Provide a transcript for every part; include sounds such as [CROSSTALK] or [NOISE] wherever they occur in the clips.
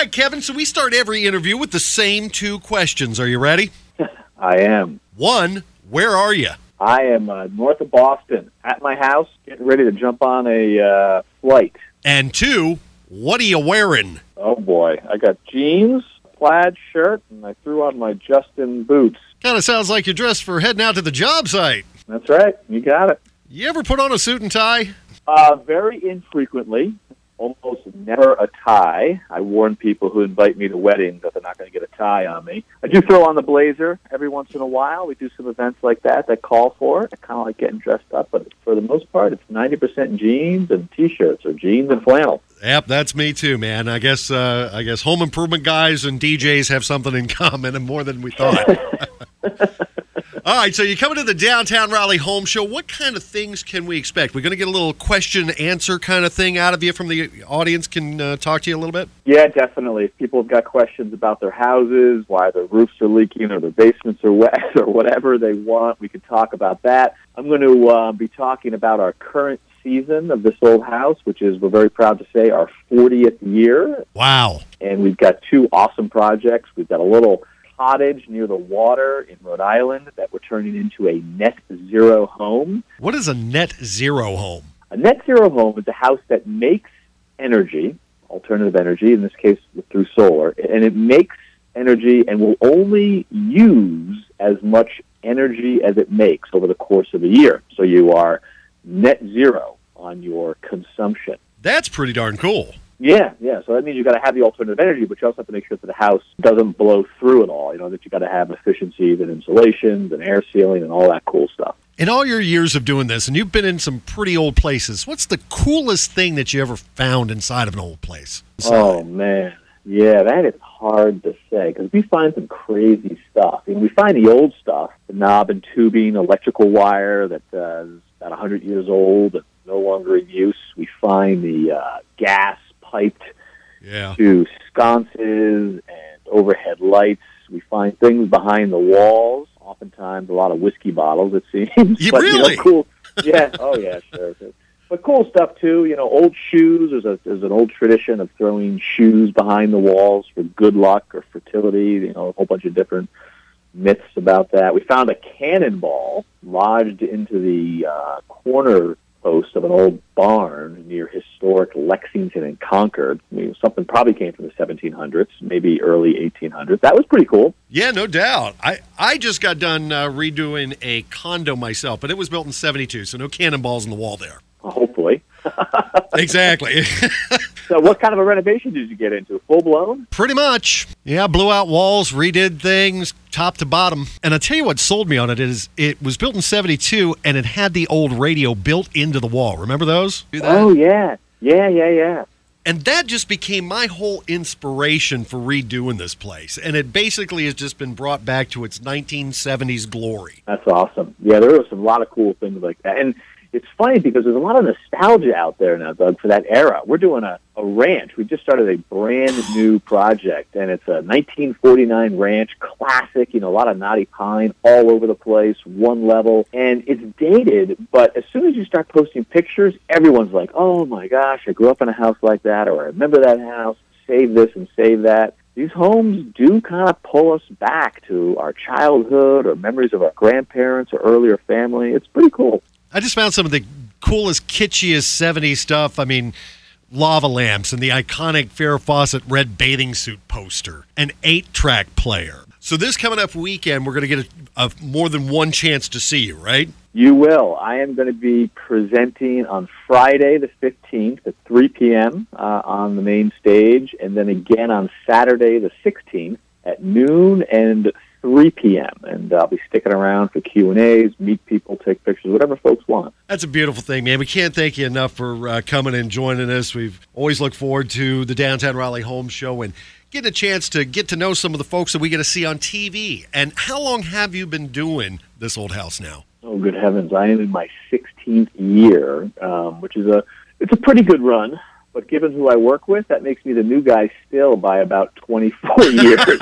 right, Kevin. So we start every interview with the same two questions. Are you ready? [LAUGHS] I am. One, where are you? I am uh, north of Boston at my house, getting ready to jump on a uh, flight. And two, what are you wearing? Oh boy, I got jeans, plaid shirt, and I threw on my Justin boots. Kind of sounds like you're dressed for heading out to the job site. That's right, you got it. You ever put on a suit and tie? Uh, very infrequently, almost never a tie. I warn people who invite me to weddings that they're not going to get a tie on me. I do throw on the blazer every once in a while. We do some events like that that call for it. I kind of like getting dressed up, but for the most part, it's 90% jeans and t-shirts or jeans and flannel. Yep, that's me too, man. I guess uh, I guess home improvement guys and DJs have something in common, and [LAUGHS] more than we thought. [LAUGHS] All right, so you're coming to the Downtown Raleigh Home Show. What kind of things can we expect? We're going to get a little question answer kind of thing out of you from the audience. Can uh, talk to you a little bit. Yeah, definitely. If people have got questions about their houses, why their roofs are leaking, or their basements are wet, [LAUGHS] or whatever they want, we can talk about that. I'm going to uh, be talking about our current season of this old house, which is, we're very proud to say, our 40th year. Wow. And we've got two awesome projects. We've got a little cottage near the water in Rhode Island that turning into a net zero home. What is a net zero home? A net zero home is a house that makes energy, alternative energy, in this case through solar, and it makes energy and will only use as much energy as it makes over the course of a year. So you are net zero on your consumption. That's pretty darn cool. Yeah, yeah. So that means you've got to have the alternative energy, but you also have to make sure that the house doesn't blow through it all. You know, that you've got to have efficiencies and insulations and air sealing and all that cool stuff. In all your years of doing this, and you've been in some pretty old places, what's the coolest thing that you ever found inside of an old place? Oh, man. Yeah, that is hard to say because we find some crazy stuff. I mean, we find the old stuff, the knob and tubing, electrical wire that uh, is about 100 years old and no longer in use. We find the uh, gas piped Yeah. to sconces and overhead lights. We find things behind the walls. Oftentimes, a lot of whiskey bottles. It seems. [LAUGHS] You But, know, really? cool. Yeah. Oh, yeah. Sure. sure. But cool stuff too. You know, old shoes. There's a there's an old tradition of throwing shoes behind the walls for good luck or fertility. You know, a whole bunch of different myths about that. We found a cannonball lodged into the uh, corner post of an old barn near historic Lexington and Concord. I mean, something probably came from the 1700s, maybe early 1800s. That was pretty cool. Yeah, no doubt. I, I just got done uh, redoing a condo myself, but it was built in 72, so no cannonballs in the wall there. Hopefully. [LAUGHS] Exactly. [LAUGHS] So, what kind of a renovation did you get into? Full blown? Pretty much. Yeah, blew out walls, redid things top to bottom. And I'll tell you what sold me on it is it was built in 72 and it had the old radio built into the wall. Remember those? Oh yeah, yeah, yeah, yeah. And that just became my whole inspiration for redoing this place. And it basically has just been brought back to its 1970s glory. That's awesome. Yeah, there was a lot of cool things like that. And it's funny because there's a lot of nostalgia out there now, Doug, for that era. We're doing a, a ranch. We just started a brand new project, and it's a 1949 ranch, classic, you know, a lot of knotty pine all over the place, one level. And it's dated, but as soon as you start posting pictures, everyone's like, oh my gosh, I grew up in a house like that, or I remember that house, save this and save that these homes do kind of pull us back to our childhood or memories of our grandparents or earlier family. It's pretty cool. I just found some of the coolest, kitschiest 70s stuff. I mean, lava lamps and the iconic Farrah Fawcett red bathing suit poster, an eight track player. So, this coming up weekend, we're going to get a, a more than one chance to see you, right? You will. I am going to be presenting on Friday the 15th at 3 p.m. Uh, on the main stage, and then again on Saturday the 16th at noon and 3 p.m. And I'll be sticking around for Q and A's, meet people, take pictures, whatever folks want. That's a beautiful thing, man. We can't thank you enough for uh, coming and joining us. We've always looked forward to the Downtown Raleigh Home Show and getting a chance to get to know some of the folks that we get to see on TV. And how long have you been doing this old house now? Oh, good heavens! I am in my 16th year, um, which is a it's a pretty good run. But given who I work with, that makes me the new guy still by about 24 [LAUGHS] years.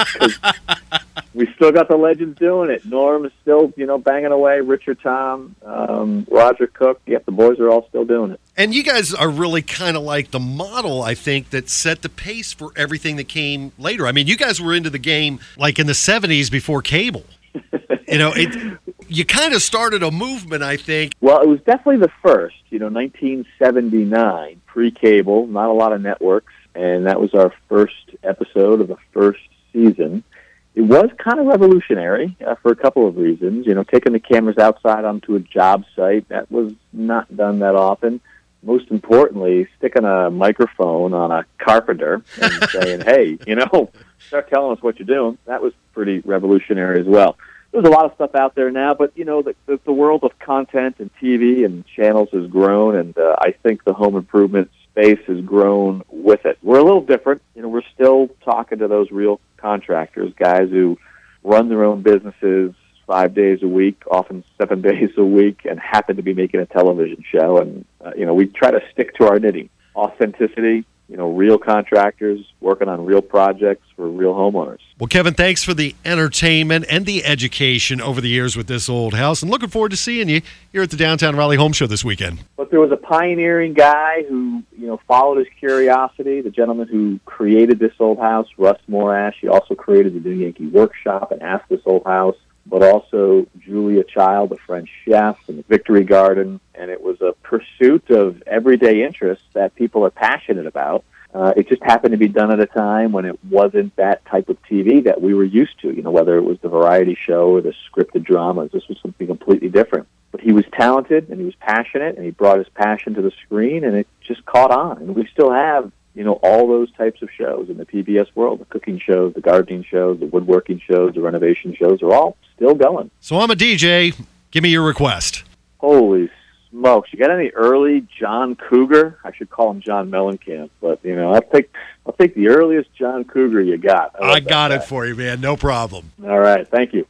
We still got the legends doing it. Norm is still, you know, banging away. Richard Tom, um, Roger Cook. Yep, the boys are all still doing it. And you guys are really kind of like the model, I think, that set the pace for everything that came later. I mean, you guys were into the game like in the 70s before cable. [LAUGHS] you know, it, you kind of started a movement, I think. Well, it was definitely the first, you know, 1979, pre cable, not a lot of networks. And that was our first episode of the first season it was kind of revolutionary uh, for a couple of reasons. You know, taking the cameras outside onto a job site that was not done that often. Most importantly, sticking a microphone on a carpenter and [LAUGHS] saying, "Hey, you know, start telling us what you're doing." That was pretty revolutionary as well. There's a lot of stuff out there now, but you know, the, the, the world of content and TV and channels has grown, and uh, I think the home improvement space has grown with it. We're a little different. You know, we're still talking to those real contractors, guys who run their own businesses five days a week, often seven [LAUGHS] days a week, and happen to be making a television show. And, uh, you know, we try to stick to our knitting. Authenticity, you know, real contractors working on real projects for real homeowners. Well, Kevin, thanks for the entertainment and the education over the years with this old house, and looking forward to seeing you here at the Downtown Raleigh Home Show this weekend. But there was a pioneering guy who, you know, followed his curiosity. The gentleman who created this old house, Russ Morash, he also created the New Yankee Workshop and Ask This Old House but also Julia Child, the French chef, and Victory Garden. And it was a pursuit of everyday interests that people are passionate about. Uh, it just happened to be done at a time when it wasn't that type of TV that we were used to. You know, whether it was the variety show or the scripted dramas, this was something completely different. But he was talented and he was passionate and he brought his passion to the screen and it just caught on. And we still have you know, all those types of shows in the PBS world, the cooking shows, the gardening shows, the woodworking shows, the renovation shows are all still going. So I'm a DJ. Give me your request. Holy smokes. You got any early John Cougar? I should call him John Mellencamp, but you know, I'll take I'll take the earliest John Cougar you got. I, I got it for you, man. No problem. All right, thank you.